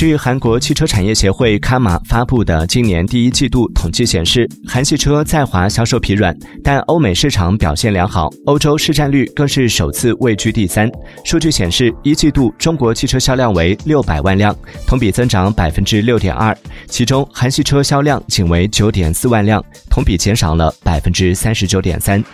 据韩国汽车产业协会卡马发布的今年第一季度统计显示韩系车在华销售疲软但欧美市场表现良好欧洲市占率更是首次位居第三。数据显示一季度中国汽车销量为六百万辆同比增长百分之六点二其中韩系车销量仅为九点四万辆同比减少了百分之三十九点三。